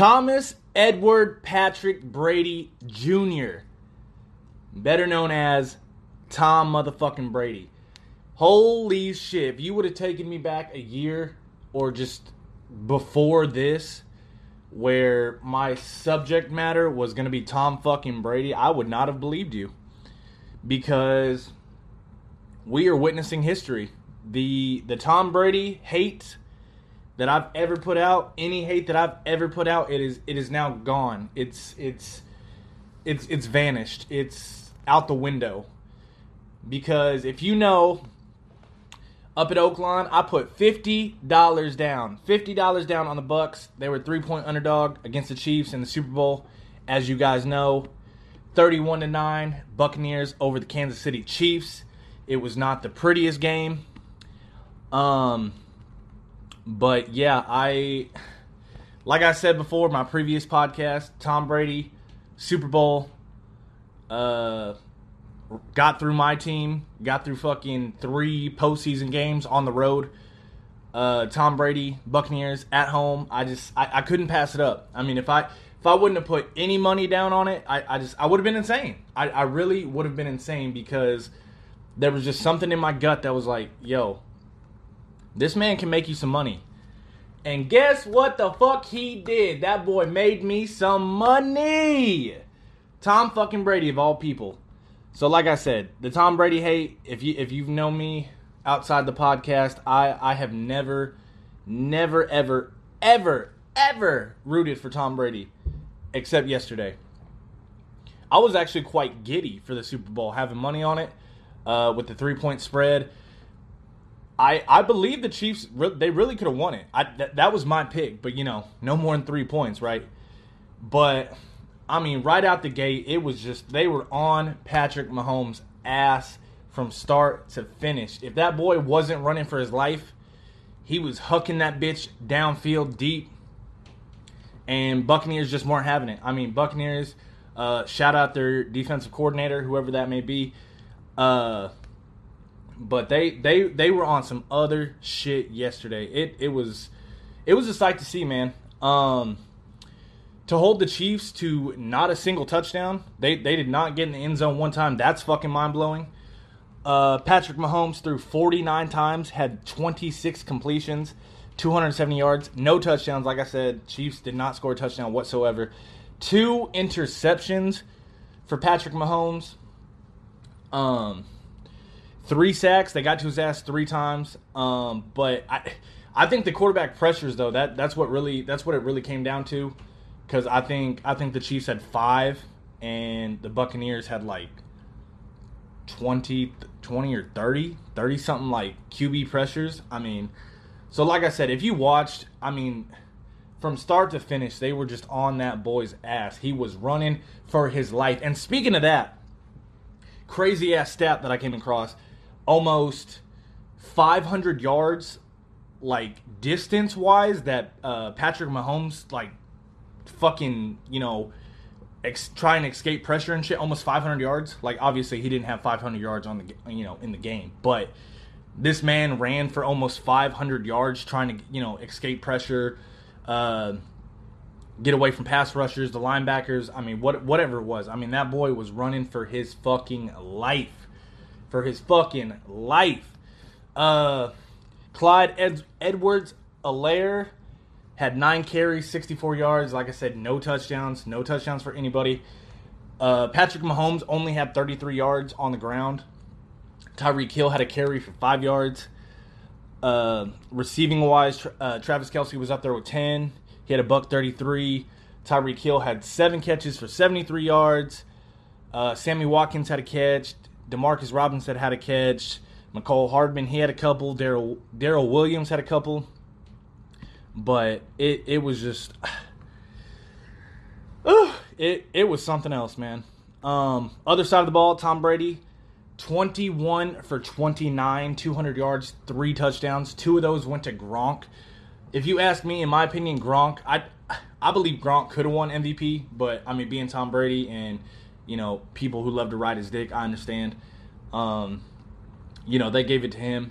Thomas Edward Patrick Brady Jr., better known as Tom motherfucking Brady. Holy shit, if you would have taken me back a year or just before this, where my subject matter was going to be Tom fucking Brady, I would not have believed you. Because we are witnessing history. The the Tom Brady hate that I've ever put out, any hate that I've ever put out, it is it is now gone. It's it's it's it's vanished. It's out the window. Because if you know up at Oakland, I put fifty dollars down. Fifty dollars down on the Bucks. They were three point underdog against the Chiefs in the Super Bowl, as you guys know. Thirty-one to nine, Buccaneers over the Kansas City Chiefs. It was not the prettiest game. Um, but yeah, I like I said before, my previous podcast, Tom Brady, Super Bowl, uh, got through my team, got through fucking three postseason games on the road. Uh, Tom Brady, Buccaneers at home. I just I, I couldn't pass it up. I mean, if I if I wouldn't have put any money down on it, I, I just I would have been insane. I, I really would have been insane because there was just something in my gut that was like, yo, this man can make you some money. And guess what the fuck he did? That boy made me some money. Tom fucking Brady of all people. So like I said, the Tom Brady hate, if you if you've known me outside the podcast, I I have never never ever ever ever rooted for Tom Brady except yesterday. I was actually quite giddy for the Super Bowl having money on it uh, with the three-point spread. I, I believe the Chiefs they really could have won it. I, th- that was my pick, but you know, no more than three points, right? But I mean, right out the gate, it was just they were on Patrick Mahomes' ass from start to finish. If that boy wasn't running for his life, he was hucking that bitch downfield deep, and Buccaneers just weren't having it. I mean, Buccaneers, uh, shout out their defensive coordinator, whoever that may be. Uh, but they they they were on some other shit yesterday. It it was it was a sight to see, man. Um, to hold the Chiefs to not a single touchdown. They they did not get in the end zone one time. That's fucking mind blowing. Uh, Patrick Mahomes threw 49 times, had 26 completions, 270 yards, no touchdowns. Like I said, Chiefs did not score a touchdown whatsoever. Two interceptions for Patrick Mahomes. Um, three sacks. They got to his ass three times. Um, but I, I think the quarterback pressures though that that's what really that's what it really came down to because I think I think the Chiefs had five and the Buccaneers had like 20, 20 or 30, 30 something like QB pressures. I mean, so like I said, if you watched, I mean, from start to finish, they were just on that boy's ass. He was running for his life. And speaking of that, crazy ass stat that I came across, almost 500 yards, like distance wise, that uh, Patrick Mahomes like fucking, you know, ex- try and escape pressure and shit, almost 500 yards. Like obviously he didn't have 500 yards on the you know in the game, but this man ran for almost 500 yards trying to you know escape pressure, uh, get away from pass rushers, the linebackers. I mean, what whatever it was. I mean, that boy was running for his fucking life, for his fucking life. Uh, Clyde Ed- Edwards Alaire had nine carries, 64 yards. Like I said, no touchdowns, no touchdowns for anybody. Uh, Patrick Mahomes only had 33 yards on the ground. Tyreek Hill had a carry for five yards. Uh, receiving wise, uh, Travis Kelce was up there with 10. He had a buck 33. Tyreek Hill had seven catches for 73 yards. Uh, Sammy Watkins had a catch. Demarcus Robinson had a catch. Mecole Hardman, he had a couple. Darrel Darrel Williams had a couple but it it was just uh, it it was something else, man. Um, other side of the ball, Tom Brady, 21 for 29, 200 yards, three touchdowns. Two of those went to Gronk. If you ask me, in my opinion, Gronk, I I believe Gronk could have won MVP, but I mean, being Tom Brady and you know people who love to ride his dick, I understand. Um, you know they gave it to him.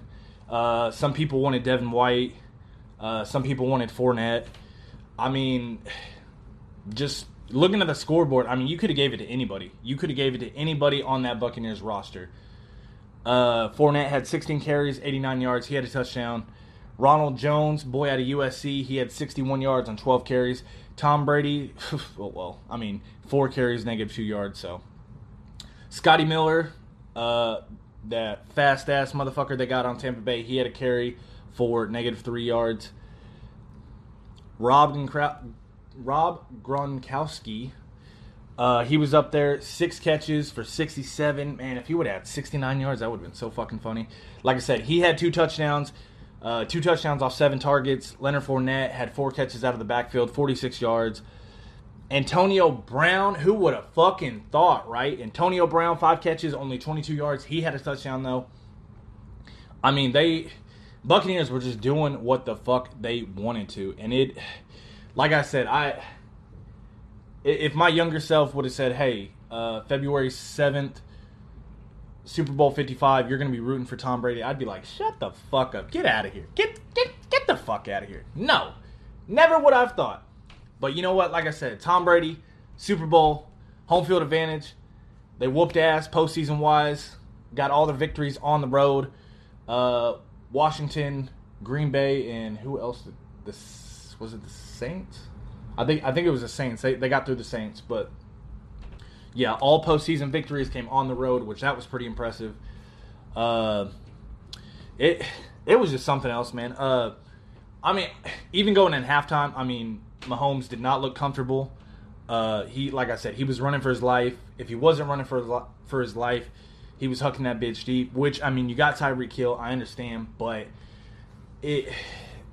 Uh, some people wanted Devin White. Uh, some people wanted Fournette. I mean, just looking at the scoreboard, I mean, you could have gave it to anybody. You could have gave it to anybody on that Buccaneers roster. Uh, Fournette had 16 carries, 89 yards. He had a touchdown. Ronald Jones, boy out of USC, he had 61 yards on 12 carries. Tom Brady, well, well I mean, four carries, negative two yards. So, Scotty Miller, uh, that fast ass motherfucker they got on Tampa Bay, he had a carry for negative three yards. Rob, Rob Gronkowski, uh, he was up there, six catches for 67. Man, if he would have had 69 yards, that would have been so fucking funny. Like I said, he had two touchdowns. Uh, two touchdowns off seven targets. Leonard Fournette had four catches out of the backfield, 46 yards. Antonio Brown, who would have fucking thought, right? Antonio Brown, five catches, only 22 yards. He had a touchdown, though. I mean, they. Buccaneers were just doing what the fuck they wanted to. And it. Like I said, I. If my younger self would have said, hey, uh, February 7th, Super Bowl 55, you're going to be rooting for Tom Brady, I'd be like, shut the fuck up. Get out of here. Get, get, get the fuck out of here. No. Never would I've thought. But you know what? Like I said, Tom Brady, Super Bowl, home field advantage. They whooped ass postseason wise. Got all their victories on the road. Uh, Washington, Green Bay, and who else? Did this was it the Saints? I think I think it was the Saints. They, they got through the Saints, but yeah, all postseason victories came on the road, which that was pretty impressive. Uh, it it was just something else, man. Uh, I mean, even going in halftime, I mean, Mahomes did not look comfortable. Uh, he, like I said, he was running for his life. If he wasn't running for his, for his life, he was hucking that bitch deep. Which I mean, you got Tyreek Hill, I understand, but it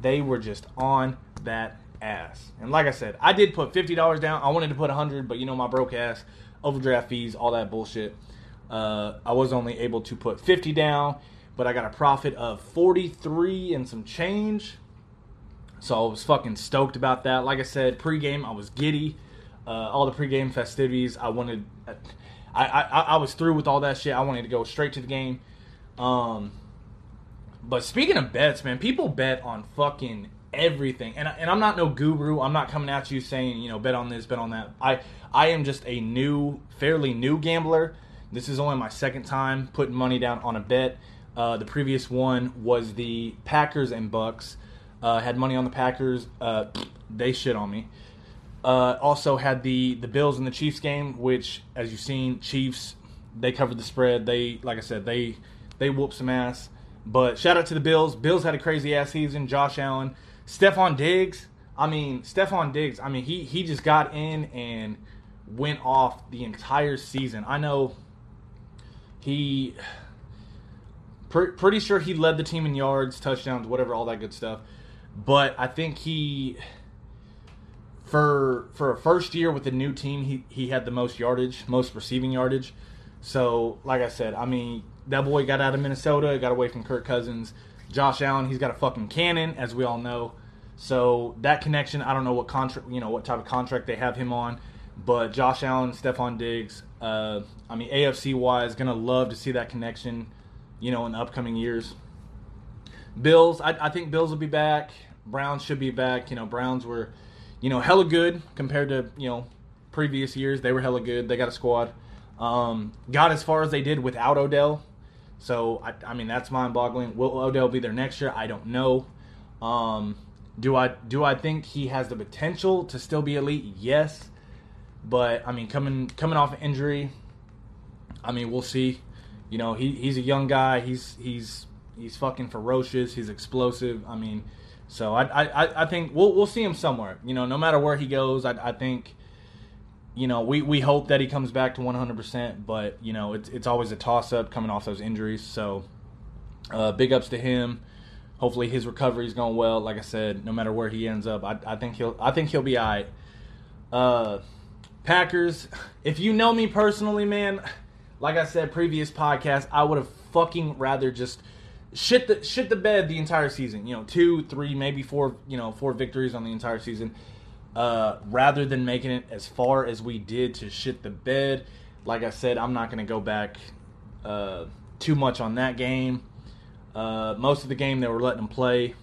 they were just on that ass. And like I said, I did put fifty dollars down. I wanted to put a hundred, but you know my broke ass overdraft fees, all that bullshit. Uh, I was only able to put 50 down, but I got a profit of 43 and some change. So I was fucking stoked about that. Like I said, pregame, I was giddy. Uh, all the pregame festivities, I wanted. I, I I was through with all that shit. I wanted to go straight to the game. Um, but speaking of bets, man, people bet on fucking everything. And, and I'm not no guru. I'm not coming at you saying, you know, bet on this, bet on that. I I am just a new, fairly new gambler. This is only my second time putting money down on a bet. Uh, the previous one was the Packers and Bucks. Uh, had money on the Packers. Uh, they shit on me. Uh, also had the the Bills and the Chiefs game, which, as you've seen, Chiefs they covered the spread. They, like I said, they they whooped some ass. But shout out to the Bills. Bills had a crazy ass season. Josh Allen, Stefon Diggs. I mean, Stefon Diggs. I mean, he he just got in and went off the entire season. I know he pretty sure he led the team in yards, touchdowns, whatever, all that good stuff. But I think he for for a first year with a new team, he he had the most yardage, most receiving yardage. So, like I said, I mean, that boy got out of Minnesota, got away from Kirk Cousins. Josh Allen, he's got a fucking cannon, as we all know. So that connection, I don't know what contract, you know, what type of contract they have him on. But Josh Allen, Stefon Diggs, uh, I mean, AFC wise, gonna love to see that connection, you know, in the upcoming years. Bills, I, I think Bills will be back. Browns should be back. You know, Browns were, you know, hella good compared to you know previous years. They were hella good. They got a squad. Um, got as far as they did without Odell. So I, I mean, that's mind-boggling. Will Odell be there next year? I don't know. Um, do I do I think he has the potential to still be elite? Yes. But I mean, coming coming off injury, I mean, we'll see. You know, he he's a young guy. He's he's he's fucking ferocious. He's explosive. I mean, so I I, I think we'll we'll see him somewhere. You know, no matter where he goes, I, I think. You know, we, we hope that he comes back to 100%, but, you know, it's, it's always a toss up coming off those injuries. So, uh, big ups to him. Hopefully his recovery is going well. Like I said, no matter where he ends up, I, I think he'll I think he'll be all right. Uh, Packers, if you know me personally, man, like I said previous podcast, I would have fucking rather just shit the shit the bed the entire season. You know, two, three, maybe four, you know, four victories on the entire season. Uh, rather than making it as far as we did to shit the bed. Like I said, I'm not going to go back uh, too much on that game. Uh, most of the game they were letting them play.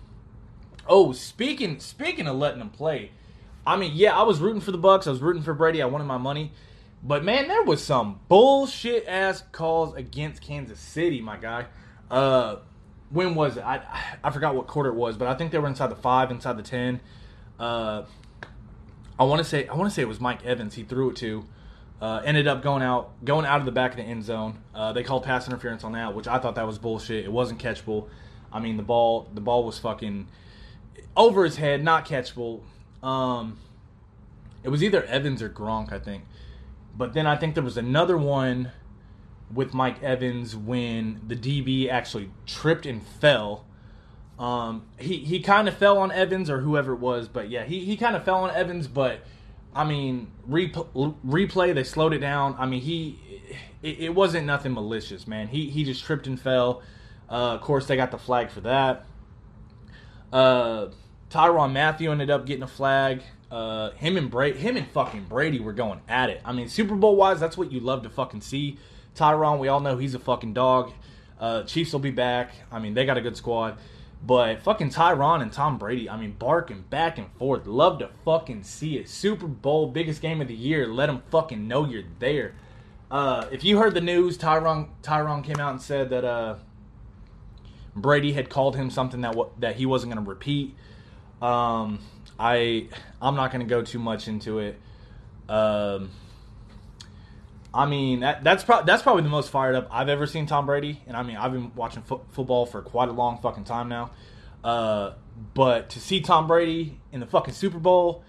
Oh, speaking speaking of letting them play, I mean, yeah, I was rooting for the Bucks. I was rooting for Brady. I wanted my money. But man, there was some bullshit ass calls against Kansas City, my guy. Uh, when was it? I I forgot what quarter it was, but I think they were inside the five, inside the ten. Uh, I want to say I want to say it was Mike Evans. He threw it to. Uh, ended up going out going out of the back of the end zone. Uh, they called pass interference on that, which I thought that was bullshit. It wasn't catchable. I mean, the ball the ball was fucking over his head, not catchable. Um, it was either Evans or Gronk, I think. But then I think there was another one with Mike Evans when the DB actually tripped and fell. Um, he he kind of fell on Evans or whoever it was, but yeah, he, he kind of fell on Evans. But I mean, replay, replay they slowed it down. I mean, he it, it, wasn't nothing malicious, man. He he just tripped and fell. Uh, of course, they got the flag for that. Uh, Tyrann Mathieu ended up getting a flag. Uh, him and Brady, him and fucking Brady were going at it. I mean, Super Bowl wise, that's what you love to fucking see. Tyrann, we all know he's a fucking dog. Uh, Chiefs will be back. I mean, they got a good squad. But fucking Tyrann and Tom Brady, I mean, barking back and forth. Love to fucking see it. Super Bowl, biggest game of the year. Let them fucking know you're there. Uh, if you heard the news, Tyrann Tyrann came out and said that uh, Brady had called him something that w- that he wasn't going to repeat. Um, I I'm not going to go too much into it. Um, I mean that that's pro- that's probably the most fired up I've ever seen Tom Brady, and I mean I've been watching fo- football for quite a long fucking time now. Uh, but to see Tom Brady in the fucking Super Bowl,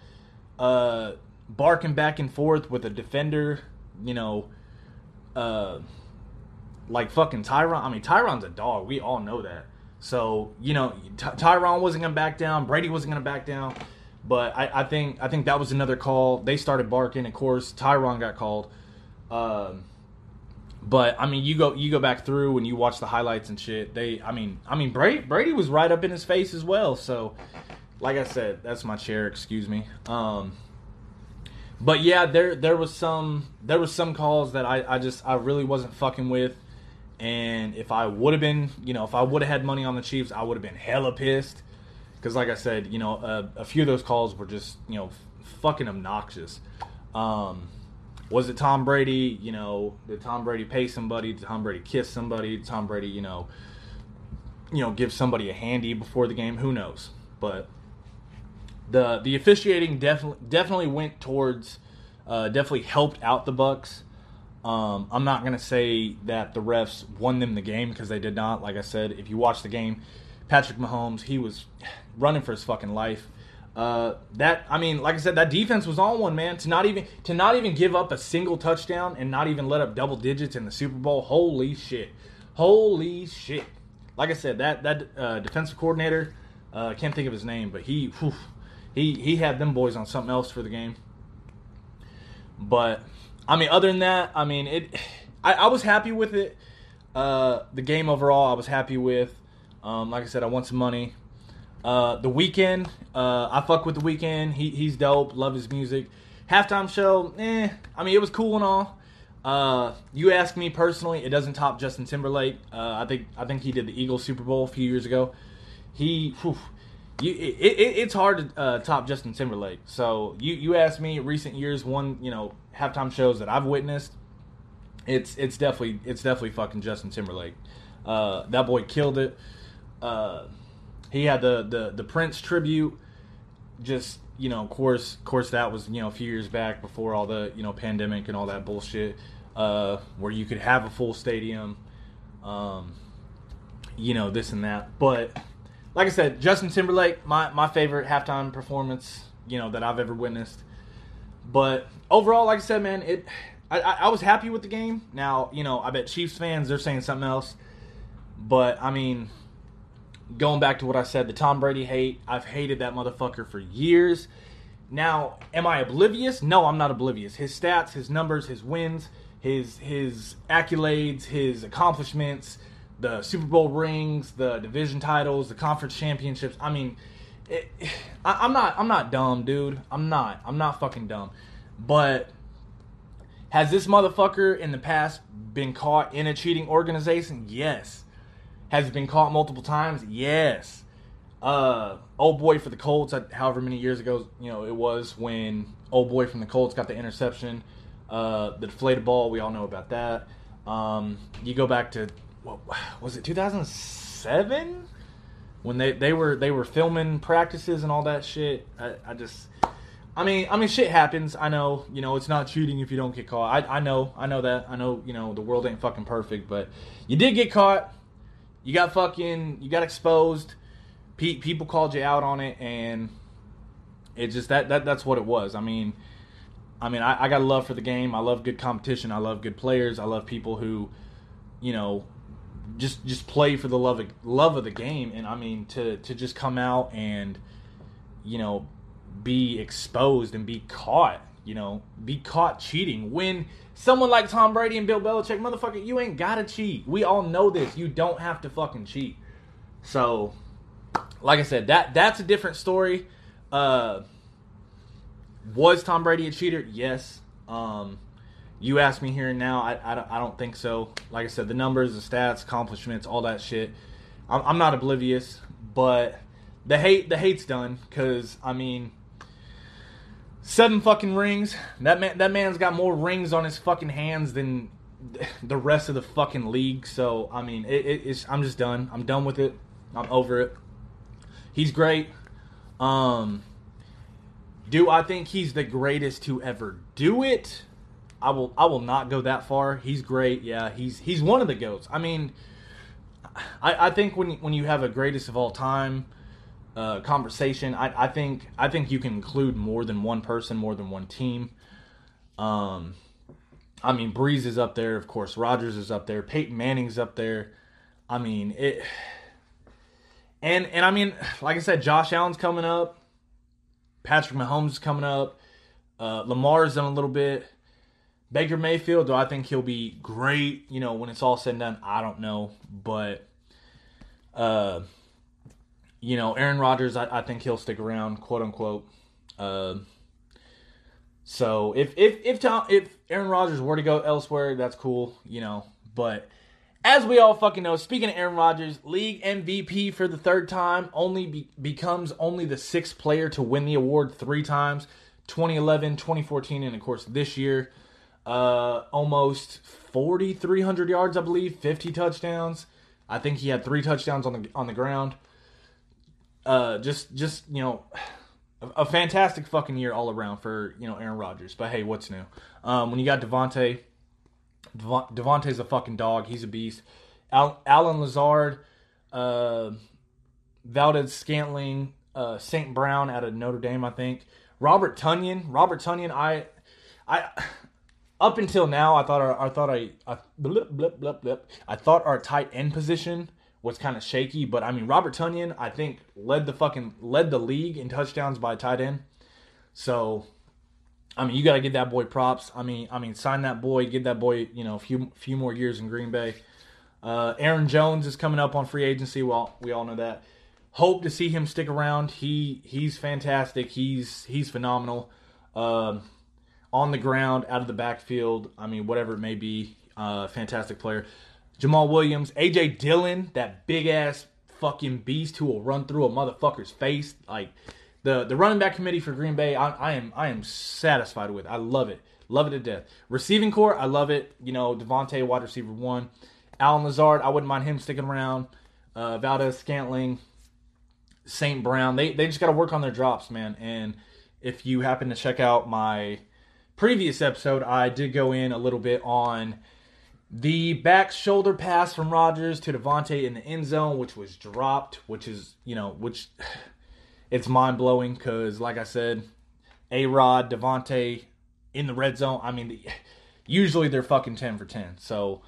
uh, barking back and forth with a defender, you know, uh, like fucking Tyrann. I mean Tyrann's a dog. We all know that. So you know, Ty- Tyrann wasn't gonna back down. Brady wasn't gonna back down. But I, I, think I think that was another call. They started barking. Of course, Tyrann got called. Um, but I mean, you go you go back through and you watch the highlights and shit. They, I mean, I mean Brady Brady was right up in his face as well. So, like I said, that's my chair. Excuse me. Um, but yeah, there there was some there was some calls that I, I just I really wasn't fucking with. And if I would have been, you know, if I would have had money on the Chiefs, I would have been hella pissed. Because, like I said, you know, a, a, few of those calls were just, you know, fucking obnoxious. Um, was it Tom Brady? You know, did Tom Brady pay somebody? Did Tom Brady kiss somebody? Did Tom Brady, you know, you know, give somebody a handy before the game? Who knows? But the the officiating definitely definitely went towards, uh, definitely helped out the Bucks. Um, I'm not gonna say that the refs won them the game because they did not. Like I said, if you watch the game, Patrick Mahomes he was running for his fucking life. Uh, that I mean, like I said, that defense was on one man to not even to not even give up a single touchdown and not even let up double digits in the Super Bowl. Holy shit! Holy shit! Like I said, that that uh, defensive coordinator, uh, can't think of his name, but he whew, he he had them boys on something else for the game. But I mean, other than that, I mean, it. I, I was happy with it. Uh, the game overall, I was happy with. Um, like I said, I won some money. Uh, the Weeknd, uh, I fuck with the Weeknd. He, he's dope. Love his music. Halftime show, eh. I mean, it was cool and all. Uh, you ask me personally, it doesn't top Justin Timberlake. Uh, I think I think he did the Eagles Super Bowl a few years ago. He, whew, you, it, it, it's hard to uh, top Justin Timberlake. So you you ask me, recent years, one you know halftime shows that I've witnessed, it's it's definitely it's definitely fucking Justin Timberlake. Uh, that boy killed it. He had the, the the Prince tribute. Just you know, of course, of course, that was you know a few years back before all the you know pandemic and all that bullshit, uh, where you could have a full stadium, um, you know this and that. But like I said, Justin Timberlake, my my favorite halftime performance, you know that I've ever witnessed. But overall, like I said, man, it I, I was happy with the game. Now, you know, I bet Chiefs fans they're saying something else. But I mean, going back to what I said, the Tom Brady hate, I've hated that motherfucker for years. Now, am I oblivious? No, I'm not oblivious. His stats, his numbers, his wins, his his accolades, his accomplishments, the Super Bowl rings, the division titles, the conference championships. I mean, it, I, I'm not I'm not dumb, dude. I'm not. I'm not fucking dumb. But has this motherfucker in the past been caught in a cheating organization? Yes. Has he been caught multiple times? Yes. Uh, old boy for the Colts, uh, however many years ago, you know, it was when old boy from the Colts got the interception, uh, the deflated ball. We all know about that. Um, you go back to what was it, 2007, when they, they were they were filming practices and all that shit. I, I just, I mean, I mean, shit happens. I know, you know, it's not cheating if you don't get caught. I, I know, I know that. I know, you know, the world ain't fucking perfect, but you did get caught. You got fucking, you got exposed pe- people called you out on it, and it just that, that that's what it was. I mean, I mean, I, I got a love for the game. I love good competition. I love good players. I love people who, you know, just just play for the love of love of the game. And I mean, to to just come out and, you know, be exposed and be caught. You know, be caught cheating when someone like Tom Brady and Bill Belichick, motherfucker, you ain't gotta cheat. We all know this. You don't have to fucking cheat. So like I said, that that's a different story. Uh, was Tom Brady a cheater? Yes. Um, you ask me here and now, I, I, don't, I don't think so. Like I said, the numbers, the stats, accomplishments, all that shit. I'm, I'm not oblivious, but the hate the hate's done because I mean, seven fucking rings. That man that man's got more rings on his fucking hands than the rest of the fucking league. So I mean, it, it, it's I'm just done. I'm done with it. I'm over it. He's great. Um, do I think he's the greatest to ever do it? I will. I will not go that far. He's great. Yeah, he's he's one of the goats. I mean, I, I think when when you have a greatest of all time uh, conversation, I, I think I think you can include more than one person, more than one team. Um, I mean, Brees is up there, of course. Rodgers is up there. Peyton Manning's up there. I mean, it and and I mean, like I said, Josh Allen's coming up. Patrick Mahomes is coming up. Uh, Lamar's done a little bit. Baker Mayfield, do I think he'll be great? You know, when it's all said and done, I don't know, but uh, you know, Aaron Rodgers, I, I think he'll stick around, quote unquote. Uh, so if if if Tom, if Aaron Rodgers were to go elsewhere, that's cool, you know. But as we all fucking know, speaking of Aaron Rodgers, league MVP for the third time, only be- becomes only the sixth player to win the award three times 2011, 2014, and of course this year. Uh, almost 4,300 yards, I believe, 50 touchdowns. I think he had three touchdowns on the on the ground. Uh, just just you know, a, a fantastic fucking year all around for you know Aaron Rodgers. But hey, what's new? Um, when you got Davante, Davante's a fucking dog. He's a beast. Al- Allen Lazard, uh, Valdes-Scantling, uh, St. Brown out of Notre Dame, I think. Robert Tonyan. Robert Tonyan, I, I, up until now, I thought our, I thought I, I, blip, blip, blip, blip. I thought our tight end position was kind of shaky, but I mean Robert Tonyan, I think led the fucking led the league in touchdowns by tight end. So I mean, you got to give that boy props. I mean, I mean, sign that boy, give that boy, you know, a few few more years in Green Bay. Uh, Aaron Jones is coming up on free agency. Well, we all know that. Hope to see him stick around. He he's fantastic. He's he's phenomenal. Uh, on the ground, out of the backfield. I mean, whatever it may be, uh, fantastic player. Jamaal Williams, AJ Dillon, that big ass fucking beast who will run through a motherfucker's face. Like the the running back committee for Green Bay, I, I am I am satisfied with. I love it, love it to death. Receiving corps, I love it. You know, Davante, wide receiver one, Allen Lazard, I wouldn't mind him sticking around. Uh, Valdes-Scantling, St. Brown, they they just got to work on their drops, man. And if you happen to check out my previous episode, I did go in a little bit on the back shoulder pass from Rodgers to Davante in the end zone, which was dropped, which is you know which it's mind blowing because, like I said, A Rod, Davante in the red zone. I mean, usually they're fucking ten for ten. So,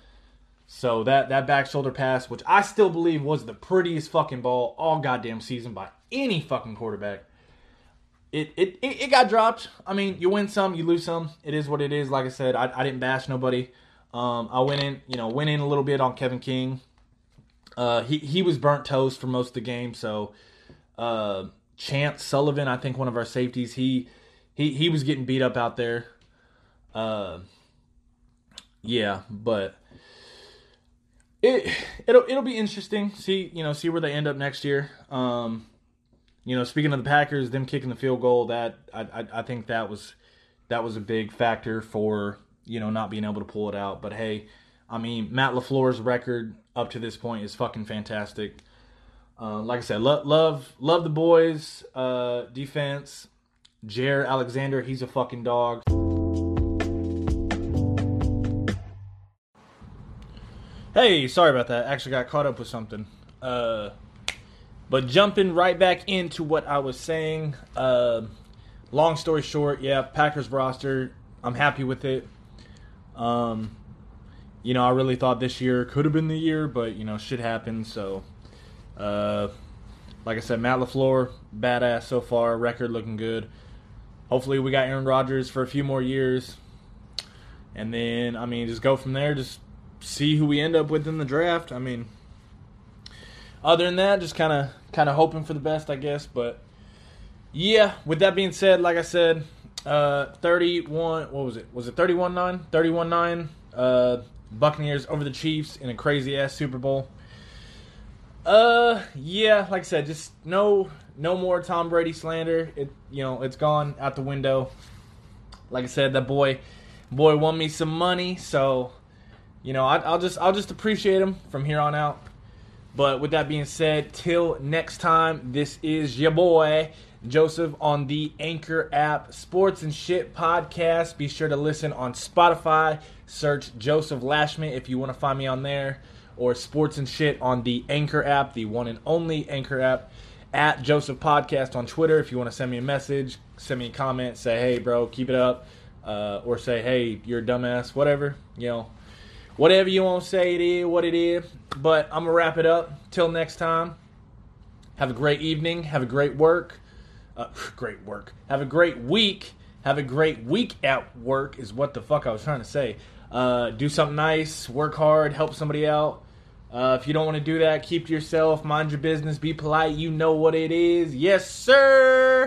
so that that back shoulder pass, which I still believe was the prettiest fucking ball all goddamn season by any fucking quarterback. It, it, it, it got dropped. I mean, you win some, you lose some. It is what it is. Like I said, I, I didn't bash nobody. Um, I went in, you know, went in a little bit on Kevin King. Uh, he he was burnt toast for most of the game, so uh, Chandon Sullivan, I think one of our safeties, he he he was getting beat up out there. Uh, yeah, but it it'll it'll be interesting. See you know see where they end up next year. Um, you know, speaking of the Packers, them kicking the field goal, that I, I, I think that was that was a big factor for you know not being able to pull it out. But hey, I mean Matt LaFleur's record up to this point is fucking fantastic. Uh, like I said, lo- love love the boys. Uh, defense, Jaire Alexander, he's a fucking dog. Hey, sorry about that. Actually, got caught up with something. Uh, but jumping right back into what I was saying. Uh, long story short, yeah, Packers roster. I'm happy with it. Um, you know, I really thought this year could have been the year, but you know, shit happened. So, uh, like I said, Matt LaFleur, badass so far. Record looking good. Hopefully, we got Aaron Rodgers for a few more years, and then I mean, just go from there. Just see who we end up with in the draft. I mean, other than that, just kind of kind of hoping for the best, I guess. But yeah, with that being said, like I said, uh, 31. What was it? Was it 31 9? 31 9. Uh, Buccaneers over the Chiefs in a crazy ass Super Bowl. Uh, yeah, like I said, just no no more Tom Brady slander. It you know it's gone out the window. Like I said, that boy boy won me some money, so you know, I, will just I'll just appreciate him from here on out. But with that being said, till next time, this is your boy Joseph on the Anchor app, Sports and Shit podcast. Be sure to listen on Spotify. Search Joseph Lashman if you want to find me on there, or Sports and Shit on the Anchor app, the one and only Anchor app. At Joseph Podcast on Twitter if you want to send me a message, send me a comment, say hey bro, keep it up, uh, or say hey you're a dumbass, whatever you know whatever you want to say it is, what it is. But I'm going to wrap it up. Till next time, have a great evening. Have a great work. Uh, great work. Have a great week. Have a great week at work, is what the fuck I was trying to say. Uh, do something nice, work hard, help somebody out. Uh, if you don't want to do that, keep to yourself, mind your business, be polite. You know what it is. Yes, sir.